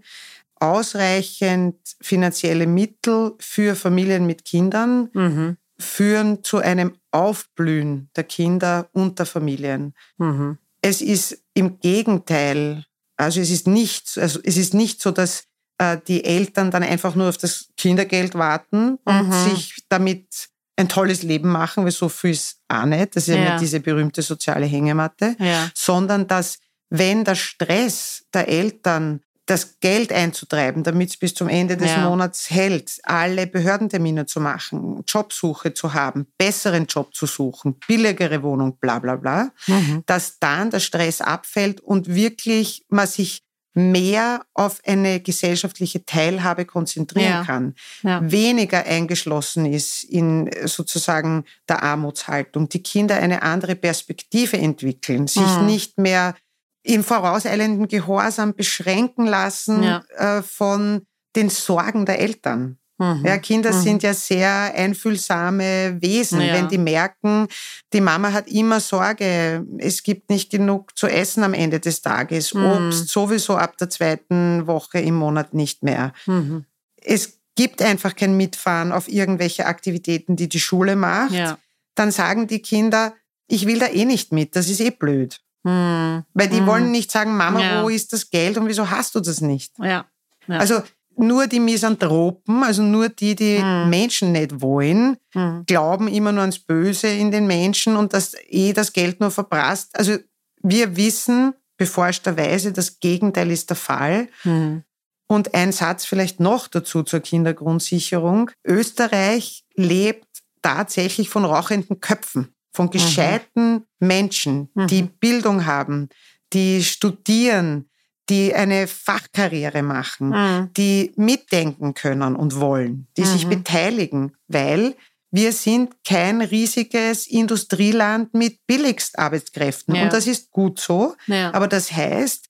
ausreichend finanzielle Mittel für Familien mit Kindern mhm. führen zu einem Aufblühen der Kinder und der Familien. Mhm. Es ist im Gegenteil, also es ist nicht, also es ist nicht so, dass äh, die Eltern dann einfach nur auf das Kindergeld warten und mhm. sich damit ein tolles Leben machen, weil so viel ist auch nicht. Das ist ja, ja nicht diese berühmte soziale Hängematte, ja. sondern dass, wenn der Stress der Eltern das Geld einzutreiben, damit es bis zum Ende des ja. Monats hält, alle Behördentermine zu machen, Jobsuche zu haben, besseren Job zu suchen, billigere Wohnung, bla bla bla, mhm. dass dann der Stress abfällt und wirklich man sich mehr auf eine gesellschaftliche Teilhabe konzentrieren ja. kann, ja. weniger eingeschlossen ist in sozusagen der Armutshaltung, die Kinder eine andere Perspektive entwickeln, sich mhm. nicht mehr im vorauseilenden Gehorsam beschränken lassen ja. äh, von den Sorgen der Eltern. Mhm. Ja, Kinder mhm. sind ja sehr einfühlsame Wesen. Ja. Wenn die merken, die Mama hat immer Sorge, es gibt nicht genug zu essen am Ende des Tages, mhm. Obst sowieso ab der zweiten Woche im Monat nicht mehr. Mhm. Es gibt einfach kein Mitfahren auf irgendwelche Aktivitäten, die die Schule macht. Ja. Dann sagen die Kinder, ich will da eh nicht mit, das ist eh blöd. Mhm. Weil die mhm. wollen nicht sagen, Mama, ja. wo ist das Geld und wieso hast du das nicht? Ja. ja. Also nur die Misanthropen, also nur die, die hm. Menschen nicht wollen, hm. glauben immer nur ans Böse in den Menschen und dass eh das Geld nur verprasst. Also wir wissen beforschterweise, das Gegenteil ist der Fall. Hm. Und ein Satz vielleicht noch dazu zur Kindergrundsicherung. Österreich lebt tatsächlich von rauchenden Köpfen, von mhm. gescheiten Menschen, die mhm. Bildung haben, die studieren, die eine Fachkarriere machen, mhm. die mitdenken können und wollen, die mhm. sich beteiligen, weil wir sind kein riesiges Industrieland mit Billigstarbeitskräften. Ja. Und das ist gut so. Ja. Aber das heißt,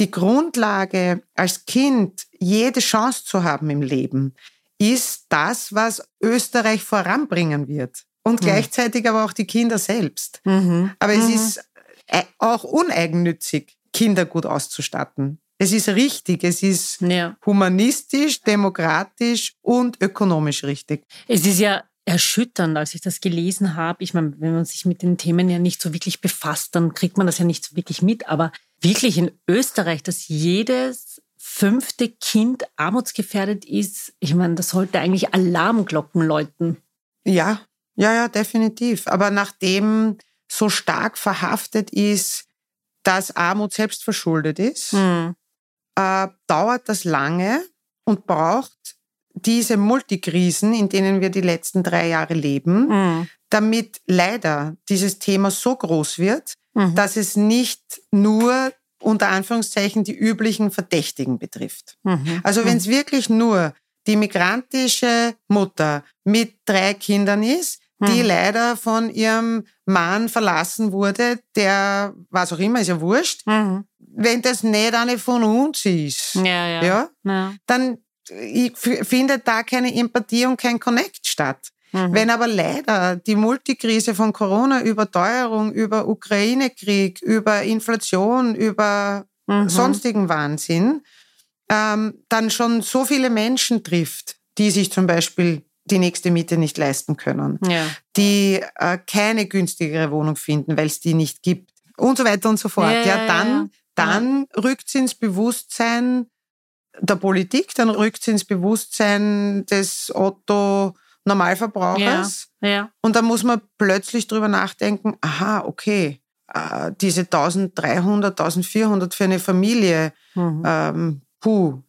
die Grundlage als Kind jede Chance zu haben im Leben ist das, was Österreich voranbringen wird. Und mhm. gleichzeitig aber auch die Kinder selbst. Mhm. Aber es mhm. ist äh, auch uneigennützig, Kinder gut auszustatten. Es ist richtig, es ist ja. humanistisch, demokratisch und ökonomisch richtig. Es ist ja erschütternd, als ich das gelesen habe. Ich meine, wenn man sich mit den Themen ja nicht so wirklich befasst, dann kriegt man das ja nicht so wirklich mit. Aber wirklich in Österreich, dass jedes fünfte Kind armutsgefährdet ist, ich meine, das sollte eigentlich Alarmglocken läuten. Ja, ja, ja, definitiv. Aber nachdem so stark verhaftet ist, dass Armut selbst verschuldet ist, mhm. äh, dauert das lange und braucht diese Multikrisen, in denen wir die letzten drei Jahre leben, mhm. damit leider dieses Thema so groß wird, mhm. dass es nicht nur unter Anführungszeichen die üblichen Verdächtigen betrifft. Mhm. Also wenn es mhm. wirklich nur die migrantische Mutter mit drei Kindern ist, die hm. leider von ihrem Mann verlassen wurde, der, was auch immer, ist ja wurscht. Mhm. Wenn das nicht eine von uns ist, ja, ja. ja, ja. dann findet da keine Empathie und kein Connect statt. Mhm. Wenn aber leider die Multikrise von Corona über Teuerung, über Ukraine-Krieg, über Inflation, über mhm. sonstigen Wahnsinn, ähm, dann schon so viele Menschen trifft, die sich zum Beispiel die nächste Miete nicht leisten können, ja. die äh, keine günstigere Wohnung finden, weil es die nicht gibt und so weiter und so fort. Ja, ja dann, dann rückt es ins Bewusstsein der Politik, dann rückt es ins Bewusstsein des Otto Normalverbrauchers. Ja. Und dann muss man plötzlich drüber nachdenken, aha, okay, äh, diese 1300, 1400 für eine Familie, mhm. ähm, puh,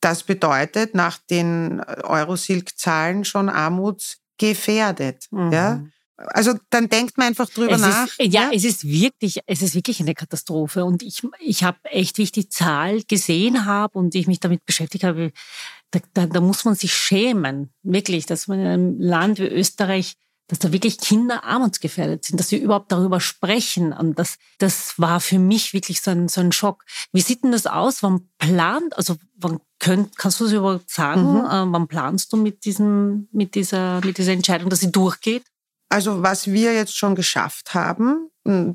das bedeutet nach den Eurosilk-Zahlen schon armutsgefährdet. Mhm. Ja? Also dann denkt man einfach drüber es nach. Ist, ja, ja, es ist wirklich, es ist wirklich eine Katastrophe. Und ich, ich habe echt, wie ich die Zahl gesehen habe und ich mich damit beschäftigt habe, da, da, da muss man sich schämen, wirklich, dass man in einem Land wie Österreich dass da wirklich Kinder armutsgefährdet sind, dass wir überhaupt darüber sprechen. Und das, das war für mich wirklich so ein, so ein Schock. Wie sieht denn das aus? Wann plant, also wann könnt, kannst du es überhaupt sagen, mhm. äh, wann planst du mit diesem, mit dieser, mit dieser Entscheidung, dass sie durchgeht? Also was wir jetzt schon geschafft haben,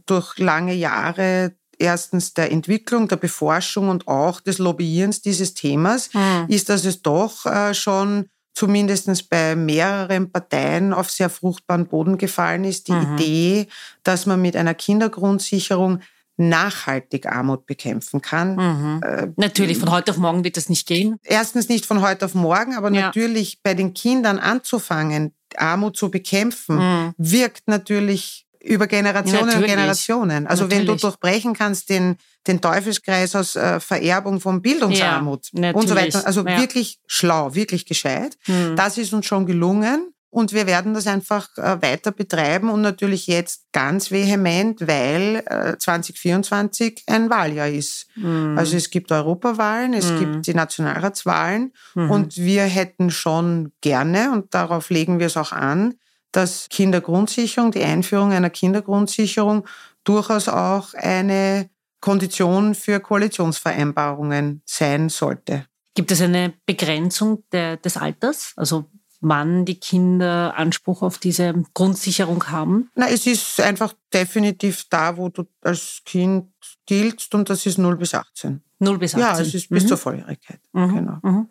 durch lange Jahre erstens der Entwicklung, der Beforschung und auch des Lobbyierens dieses Themas, mhm. ist, dass es doch äh, schon zumindest bei mehreren Parteien auf sehr fruchtbaren Boden gefallen ist, die mhm. Idee, dass man mit einer Kindergrundsicherung nachhaltig Armut bekämpfen kann. Mhm. Äh, natürlich, von heute auf morgen wird das nicht gehen. Erstens nicht von heute auf morgen, aber ja. natürlich bei den Kindern anzufangen, Armut zu bekämpfen, mhm. wirkt natürlich über Generationen natürlich. und Generationen. Also natürlich. wenn du durchbrechen kannst den, den Teufelskreis aus äh, Vererbung von Bildungsarmut ja, und so weiter. Also ja. wirklich schlau, wirklich gescheit. Mhm. Das ist uns schon gelungen. Und wir werden das einfach äh, weiter betreiben und natürlich jetzt ganz vehement, weil äh, 2024 ein Wahljahr ist. Mhm. Also es gibt Europawahlen, es mhm. gibt die Nationalratswahlen mhm. und wir hätten schon gerne, und darauf legen wir es auch an, dass Kindergrundsicherung, die Einführung einer Kindergrundsicherung durchaus auch eine Kondition für Koalitionsvereinbarungen sein sollte. Gibt es eine Begrenzung der, des Alters? Also wann die Kinder Anspruch auf diese Grundsicherung haben? Na, es ist einfach definitiv da, wo du als Kind giltst und das ist 0 bis 18. 0 bis 18? Ja, es ist bis mhm. zur Volljährigkeit. Mhm. Genau. Mhm.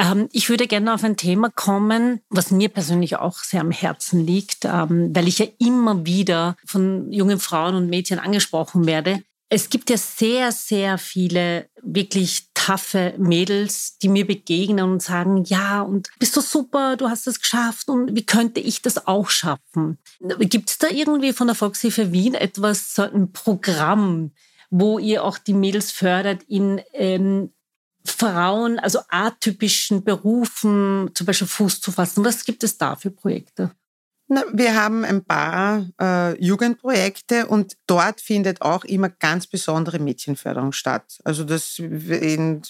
Ähm, ich würde gerne auf ein Thema kommen, was mir persönlich auch sehr am Herzen liegt, ähm, weil ich ja immer wieder von jungen Frauen und Mädchen angesprochen werde. Es gibt ja sehr, sehr viele wirklich taffe Mädels, die mir begegnen und sagen, ja, und bist du super, du hast es geschafft und wie könnte ich das auch schaffen? Gibt es da irgendwie von der Volkshilfe Wien etwas, so ein Programm, wo ihr auch die Mädels fördert in ähm, Frauen, also atypischen Berufen zum Beispiel Fuß zu fassen? Was gibt es da für Projekte? Na, wir haben ein paar äh, Jugendprojekte und dort findet auch immer ganz besondere Mädchenförderung statt. Also das in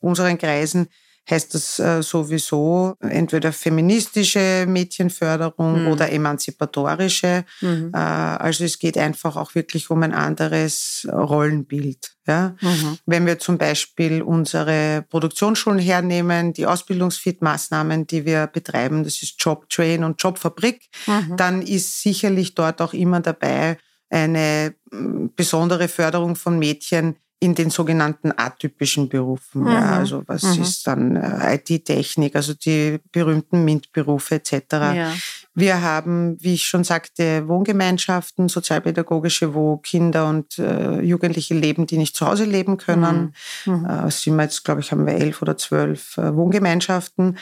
unseren Kreisen heißt das äh, sowieso entweder feministische Mädchenförderung mhm. oder emanzipatorische. Mhm. Äh, also es geht einfach auch wirklich um ein anderes Rollenbild. Ja? Mhm. Wenn wir zum Beispiel unsere Produktionsschulen hernehmen, die Ausbildungsfit-Maßnahmen, die wir betreiben, das ist Jobtrain und Jobfabrik, mhm. dann ist sicherlich dort auch immer dabei eine besondere Förderung von Mädchen, in den sogenannten atypischen Berufen. Mhm. Ja, also was mhm. ist dann äh, IT-Technik, also die berühmten MINT-Berufe etc. Ja. Wir haben, wie ich schon sagte, Wohngemeinschaften, sozialpädagogische, wo Kinder und äh, Jugendliche leben, die nicht zu Hause leben können. Mhm. mhm. Äh, sind wir jetzt, glaube ich, haben wir elf oder zwölf äh, Wohngemeinschaften.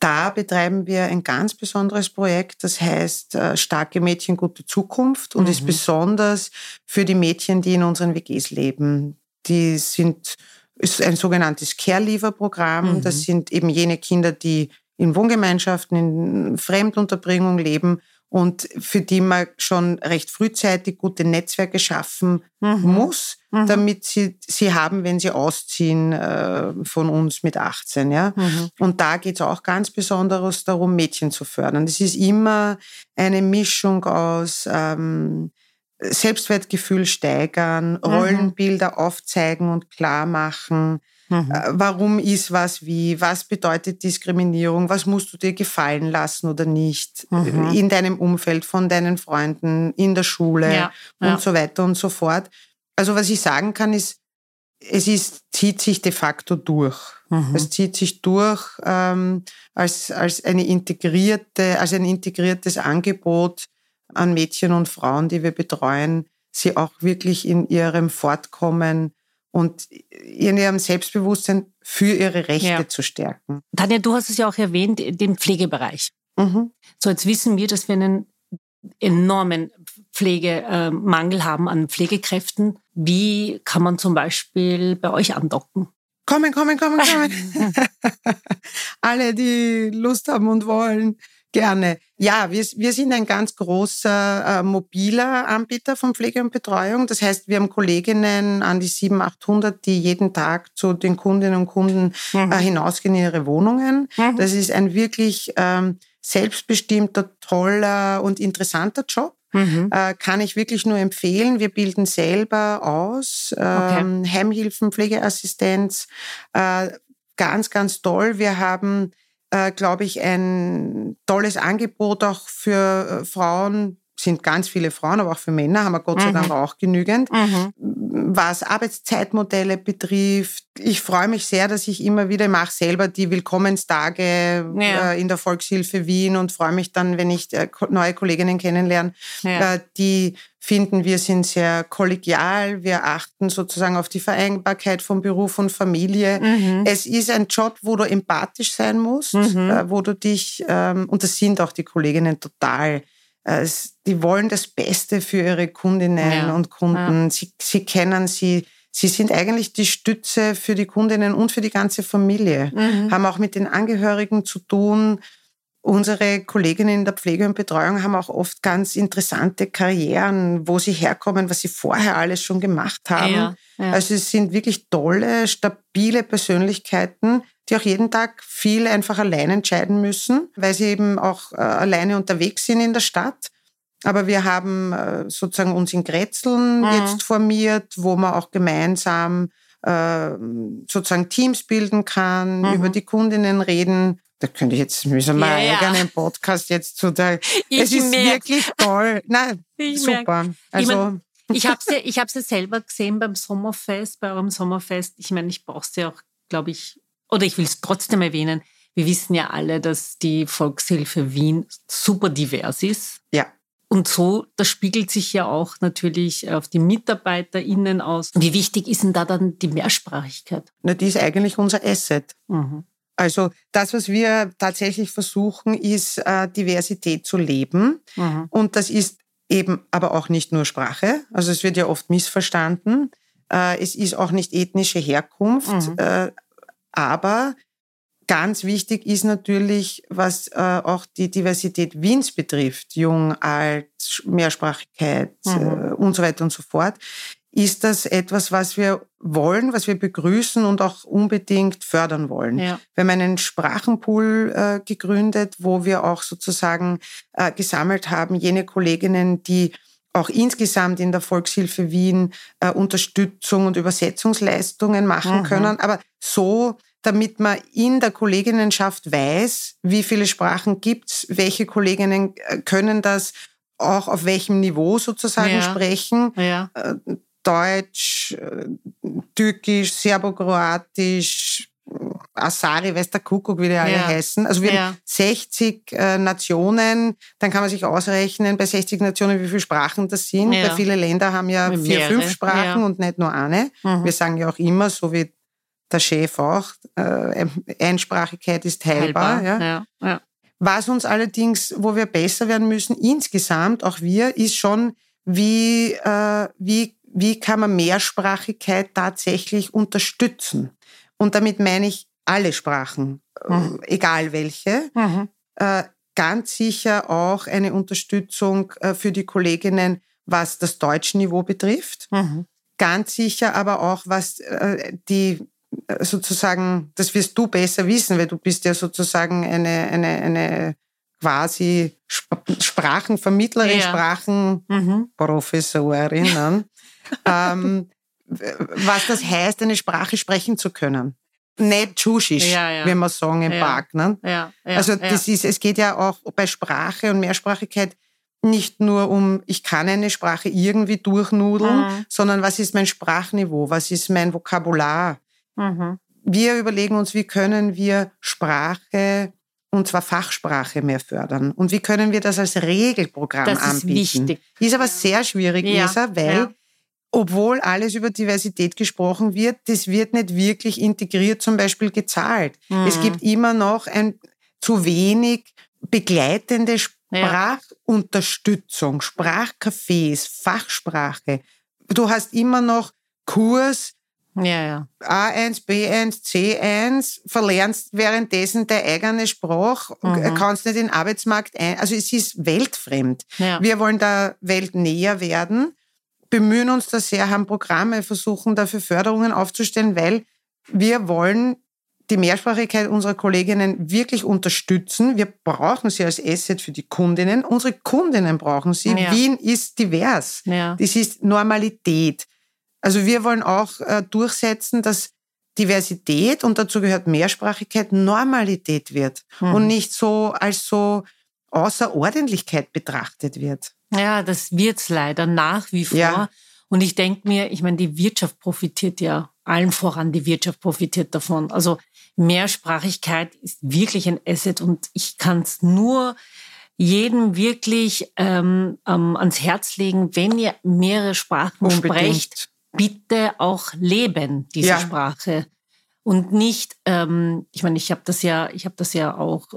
Da betreiben wir ein ganz besonderes Projekt, das heißt äh, Starke Mädchen, gute Zukunft und ist mhm. besonders für die Mädchen, die in unseren WGs leben die sind, ist ein sogenanntes Care-Leaver-Programm. Mhm. Das sind eben jene Kinder, die in Wohngemeinschaften, in Fremdunterbringung leben und für die man schon recht frühzeitig gute Netzwerke schaffen mhm. muss, mhm. damit sie sie haben, wenn sie ausziehen äh, von uns mit 18. Ja? Mhm. Und da geht es auch ganz besonders darum, Mädchen zu fördern. Es ist immer eine Mischung aus ähm, Selbstwertgefühl steigern, mhm. Rollenbilder aufzeigen und klar machen. Mhm. Äh, warum ist was wie? Was bedeutet Diskriminierung? Was musst du dir gefallen lassen oder nicht? Mhm. In deinem Umfeld, von deinen Freunden, in der Schule ja. und ja. so weiter und so fort. Also was ich sagen kann, ist, es ist, zieht sich de facto durch. Mhm. Es zieht sich durch ähm, als, als eine integrierte, als ein integriertes Angebot an Mädchen und Frauen, die wir betreuen, sie auch wirklich in ihrem Fortkommen und in ihrem Selbstbewusstsein für ihre Rechte ja. zu stärken. Tanja, du hast es ja auch erwähnt, den Pflegebereich. Mhm. So, jetzt wissen wir, dass wir einen enormen Pflegemangel haben an Pflegekräften. Wie kann man zum Beispiel bei euch andocken? Kommen, kommen, kommen, kommen. Alle, die Lust haben und wollen. Gerne. Ja, wir, wir sind ein ganz großer äh, mobiler Anbieter von Pflege und Betreuung. Das heißt, wir haben Kolleginnen an die 700, 800, die jeden Tag zu den Kundinnen und Kunden mhm. äh, hinausgehen in ihre Wohnungen. Mhm. Das ist ein wirklich ähm, selbstbestimmter, toller und interessanter Job. Mhm. Äh, kann ich wirklich nur empfehlen. Wir bilden selber aus, ähm, okay. Heimhilfen, Pflegeassistenz, äh, ganz, ganz toll. Wir haben äh, glaube ich, ein tolles Angebot auch für äh, Frauen, sind ganz viele Frauen, aber auch für Männer haben wir Gott sei mhm. Dank auch genügend. Mhm. Was Arbeitszeitmodelle betrifft, ich freue mich sehr, dass ich immer wieder mache selber die Willkommenstage ja. äh, in der Volkshilfe Wien und freue mich dann, wenn ich äh, neue Kolleginnen kennenlerne, ja. äh, die finden, wir sind sehr kollegial, wir achten sozusagen auf die Vereinbarkeit von Beruf und Familie. Mhm. Es ist ein Job, wo du empathisch sein musst, mhm. Wo du dich, ähm, und das sind auch die Kolleginnen total, die wollen das Beste für ihre Kundinnen ja. und Kunden. Ja. Sie, sie kennen sie. Sie sind eigentlich die Stütze für die Kundinnen und für die ganze Familie. Mhm. Haben auch mit den Angehörigen zu tun. Unsere Kolleginnen in der Pflege und Betreuung haben auch oft ganz interessante Karrieren, wo sie herkommen, was sie vorher alles schon gemacht haben. Ja, ja. Also es sind wirklich tolle, stabile Persönlichkeiten, die auch jeden Tag viel einfach allein entscheiden müssen, weil sie eben auch äh, alleine unterwegs sind in der Stadt. Aber wir haben äh, sozusagen uns in Grätzeln mhm. jetzt formiert, wo man auch gemeinsam äh, sozusagen Teams bilden kann, mhm. über die Kundinnen reden. Da könnte ich jetzt, müssen wir ja, ja. eigenen Podcast jetzt zu der, es ist merk. wirklich toll. Nein, ich super. Merk. Also. Ich, habe sie, ich habe sie selber gesehen beim Sommerfest, bei eurem Sommerfest. Ich meine, ich brauche sie auch, glaube ich, oder ich will es trotzdem erwähnen, wir wissen ja alle, dass die Volkshilfe Wien super divers ist. Ja. Und so, das spiegelt sich ja auch natürlich auf die MitarbeiterInnen aus. Wie wichtig ist denn da dann die Mehrsprachigkeit? Na, die ist eigentlich unser Asset. Mhm. Also das, was wir tatsächlich versuchen, ist äh, Diversität zu leben. Mhm. Und das ist eben aber auch nicht nur Sprache. Also es wird ja oft missverstanden. Äh, es ist auch nicht ethnische Herkunft. Mhm. Äh, aber ganz wichtig ist natürlich, was äh, auch die Diversität Wiens betrifft, jung, alt, Mehrsprachigkeit mhm. äh, und so weiter und so fort, ist das etwas, was wir wollen, was wir begrüßen und auch unbedingt fördern wollen. Ja. Wir haben einen Sprachenpool äh, gegründet, wo wir auch sozusagen äh, gesammelt haben, jene Kolleginnen, die auch insgesamt in der Volkshilfe Wien äh, Unterstützung und Übersetzungsleistungen machen mhm. können, aber so, damit man in der Kolleginnenschaft weiß, wie viele Sprachen gibt's, welche Kolleginnen äh, können das auch auf welchem Niveau sozusagen ja. sprechen. Ja. Äh, Deutsch, äh, Türkisch, Serbokroatisch, Asari, weiß der Kuckuck, wie die alle ja. heißen. Also wir ja. haben 60 äh, Nationen, dann kann man sich ausrechnen, bei 60 Nationen, wie viele Sprachen das sind. Ja. Weil viele Länder haben ja Mehrere. vier, fünf Sprachen und nicht nur eine. Mhm. Wir sagen ja auch immer, so wie der Chef auch, äh, Einsprachigkeit ist heilbar. heilbar. Ja. Was uns allerdings, wo wir besser werden müssen, insgesamt, auch wir, ist schon, wie, äh, wie, wie kann man Mehrsprachigkeit tatsächlich unterstützen? Und damit meine ich alle Sprachen, äh, mhm. egal welche. Mhm. Äh, ganz sicher auch eine Unterstützung äh, für die Kolleginnen, was das deutsche Niveau betrifft. Mhm. Ganz sicher aber auch, was die sozusagen, das wirst du besser wissen, weil du bist ja sozusagen eine, eine, eine quasi Sprachenvermittlerin, ja. Sprachenprofessorin. Mhm. ähm, was das heißt, eine Sprache sprechen zu können nicht tschuschig, ja, ja. wie man sagen im ja. Park. Ne? Also das ist, es geht ja auch bei Sprache und Mehrsprachigkeit nicht nur um, ich kann eine Sprache irgendwie durchnudeln, mhm. sondern was ist mein Sprachniveau, was ist mein Vokabular. Mhm. Wir überlegen uns, wie können wir Sprache und zwar Fachsprache mehr fördern. Und wie können wir das als Regelprogramm das anbieten? Das ist wichtig. Ist aber sehr schwierig, Lisa, weil obwohl alles über Diversität gesprochen wird, das wird nicht wirklich integriert zum Beispiel gezahlt. Mhm. Es gibt immer noch ein zu wenig begleitende Sprachunterstützung, Sprachcafés, Fachsprache. Du hast immer noch Kurs, ja, ja. A1, B1, C1, verlernst währenddessen der eigene Sprache, mhm. kannst nicht in den Arbeitsmarkt ein. Also es ist weltfremd. Ja. Wir wollen der Welt näher werden, bemühen uns da sehr, haben Programme, versuchen dafür Förderungen aufzustellen, weil wir wollen die Mehrsprachigkeit unserer Kolleginnen wirklich unterstützen. Wir brauchen sie als Asset für die Kundinnen. Unsere Kundinnen brauchen sie. Ja. Wien ist divers. Ja. Das ist Normalität. Also wir wollen auch äh, durchsetzen, dass Diversität und dazu gehört Mehrsprachigkeit Normalität wird mhm. und nicht so als so Außerordentlichkeit betrachtet wird. Ja, das wird's leider nach wie vor. Ja. Und ich denke mir, ich meine, die Wirtschaft profitiert ja allen voran, die Wirtschaft profitiert davon. Also Mehrsprachigkeit ist wirklich ein Asset und ich kann es nur jedem wirklich ähm, ähm, ans Herz legen, wenn ihr mehrere Sprachen Unbedingt. sprecht, bitte auch leben, diese ja. Sprache. Und nicht, ähm, ich meine, ich habe das ja, ich habe das ja auch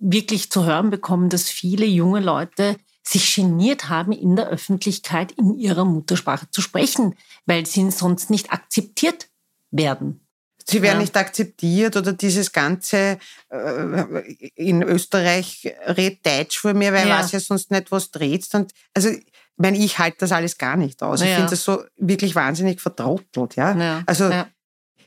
wirklich zu hören bekommen, dass viele junge Leute sich geniert haben, in der Öffentlichkeit in ihrer Muttersprache zu sprechen, weil sie sonst nicht akzeptiert werden. Sie werden ja. nicht akzeptiert oder dieses ganze äh, in Österreich red Deutsch vor mir, weil ja. weiß ja sonst nicht, was dreht. Und also ich meine, ich halte das alles gar nicht aus. Ja. Ich finde das so wirklich wahnsinnig vertrottelt. Ja? ja. Also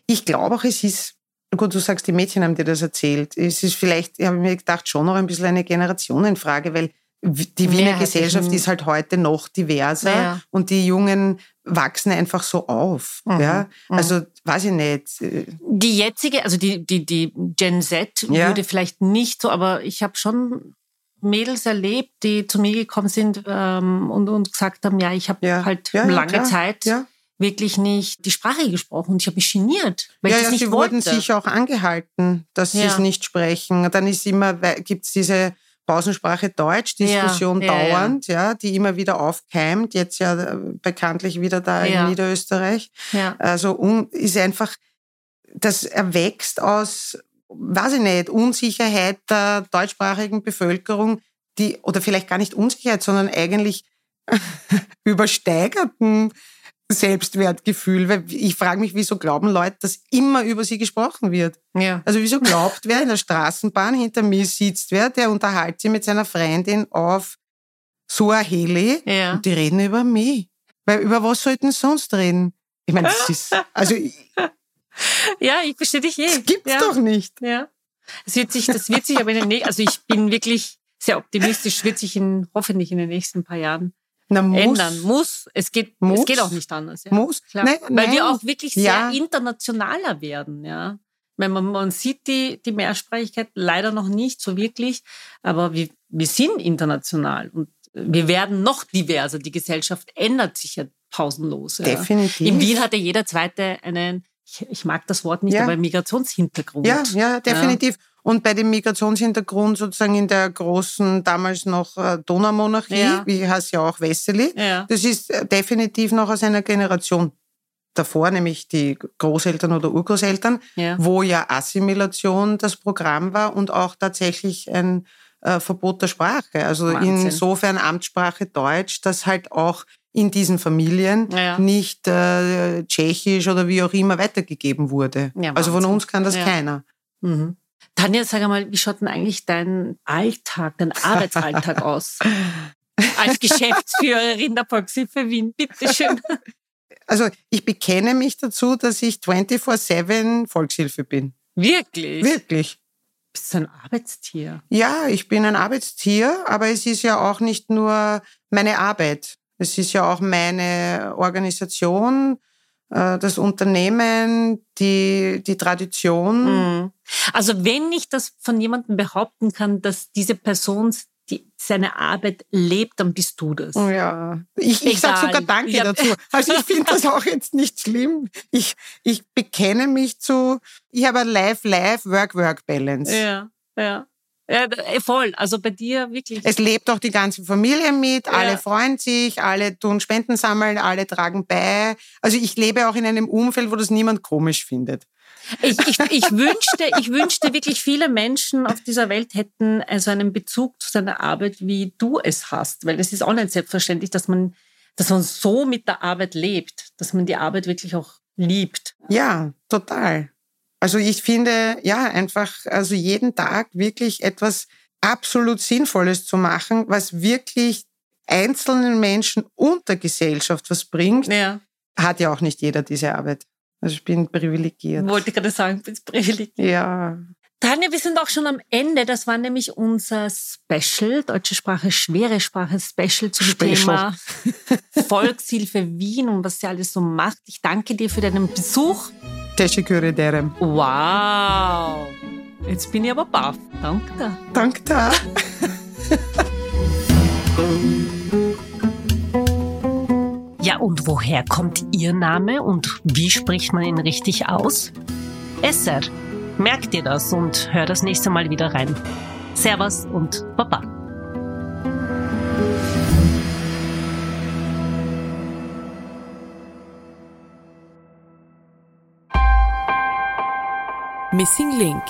ich glaube auch, es ist, gut, du sagst, die Mädchen haben dir das erzählt. Es ist vielleicht, ich habe mir gedacht, schon noch ein bisschen eine Generationenfrage, weil die Wiener Gesellschaft ist halt heute noch diverser und die Jungen wachsen einfach so auf. Mhm. Ja? Mhm. Also, weiß ich nicht. Die jetzige, also die, die, die Gen Z würde vielleicht nicht so, aber ich habe schon Mädels erlebt, die zu mir gekommen sind ähm, und, und gesagt haben, ja, ich habe ja. halt ja, lange ja, Zeit wirklich nicht die Sprache gesprochen und ich habe mich geniert, weil ja, ich das nicht sie wollte. wurden sicher auch angehalten, dass sie es nicht sprechen. Dann ist immer, gibt's diese Pausensprache Deutsch, Diskussion dauernd, ja, die immer wieder aufkeimt, jetzt ja bekanntlich wieder da in Niederösterreich. Also ist einfach, das erwächst aus weiß ich nicht, Unsicherheit der deutschsprachigen Bevölkerung, die, oder vielleicht gar nicht Unsicherheit, sondern eigentlich übersteigerten Selbstwertgefühl. Weil ich frage mich, wieso glauben Leute, dass immer über sie gesprochen wird? Ja. Also wieso glaubt wer in der Straßenbahn hinter mir sitzt, wer, der unterhält sich mit seiner Freundin auf Suaheli ja. und die reden über mich. Weil über was sollten sie sonst reden? Ich meine, das ist, also ja, ich verstehe dich eh. Das gibt's ja. doch nicht. Ja. Es wird sich, das wird sich aber in den nächsten, also ich bin wirklich sehr optimistisch, wird sich in, hoffentlich in den nächsten paar Jahren Na, muss. ändern. Muss. Es geht, muss. es geht auch nicht anders. Ja. Muss. Klar. Nein, Weil nein. wir auch wirklich sehr ja. internationaler werden, ja. Wenn man, man sieht die, die Mehrsprachigkeit leider noch nicht so wirklich, aber wir, wir sind international und wir werden noch diverser. Die Gesellschaft ändert sich ja pausenlos. Ja. Definitiv. In Wien hatte jeder Zweite einen ich, ich mag das Wort nicht, ja. aber Migrationshintergrund. Ja, ja, definitiv. Ja. Und bei dem Migrationshintergrund sozusagen in der großen, damals noch äh, Donaumonarchie, ja. wie heißt ja auch Wesseli, ja. das ist äh, definitiv noch aus einer Generation davor, nämlich die Großeltern oder Urgroßeltern, ja. wo ja Assimilation das Programm war und auch tatsächlich ein äh, Verbot der Sprache. Also Wahnsinn. insofern Amtssprache Deutsch, dass halt auch in diesen Familien ja. nicht äh, tschechisch oder wie auch immer weitergegeben wurde. Also von uns kann das keiner. Mhm. Tanja, sag einmal, wie schaut denn eigentlich dein Alltag, dein Arbeitsalltag aus? Als Geschäftsführerin der Volkshilfe Wien, bitteschön. Also ich bekenne mich dazu, dass ich 24-7 Volkshilfe bin. Wirklich? Wirklich. Bist du ein Arbeitstier? Ja, ich bin ein Arbeitstier, aber es ist ja auch nicht nur meine Arbeit. Es ist ja auch meine Organisation, das Unternehmen, die, die Tradition. Mhm. Also wenn ich das von jemandem behaupten kann, dass diese Person die, seine Arbeit lebt, dann bist du das. Oh ja, ich, ich sage sogar Danke ja. dazu. Also ich finde das auch jetzt nicht schlimm. Ich, ich bekenne mich zu, ich habe Life-Life, Work-Work-Balance. Ja, ja. Ja, äh, voll. Also bei dir wirklich. Es lebt auch die ganze Familie mit, ja. alle freuen sich, alle tun Spenden sammeln, alle tragen bei. Also ich lebe auch in einem Umfeld, wo das niemand komisch findet. Ich, ich, ich, wünschte, ich wünschte wirklich, viele Menschen auf dieser Welt hätten also einen Bezug zu seiner Arbeit, wie du es hast. Weil das ist auch nicht selbstverständlich, dass man, dass man so mit der Arbeit lebt, dass man die Arbeit wirklich auch liebt. Ja, total. Also ich finde, ja, einfach, also jeden Tag wirklich etwas absolut Sinnvolles zu machen, was wirklich einzelnen Menschen und der Gesellschaft was bringt, ja. hat ja auch nicht jeder diese Arbeit. Also ich bin privilegiert. Wollte ich gerade sagen, bist privilegiert. Ja. Tanja, wir sind auch schon am Ende. Das war nämlich unser Special, deutsche Sprache, schwere Sprache Special zum Special. Thema Volkshilfe Wien und was sie alles so macht. Ich danke dir für deinen Besuch. Teşekkür ederim. Wow. Jetzt bin ich aber baff. Danke. Danke. Ja, und woher kommt Ihr Name und wie spricht man ihn richtig aus? Esser. Merkt ihr das und hör das nächste Mal wieder rein. Servus und Baba. Missing Link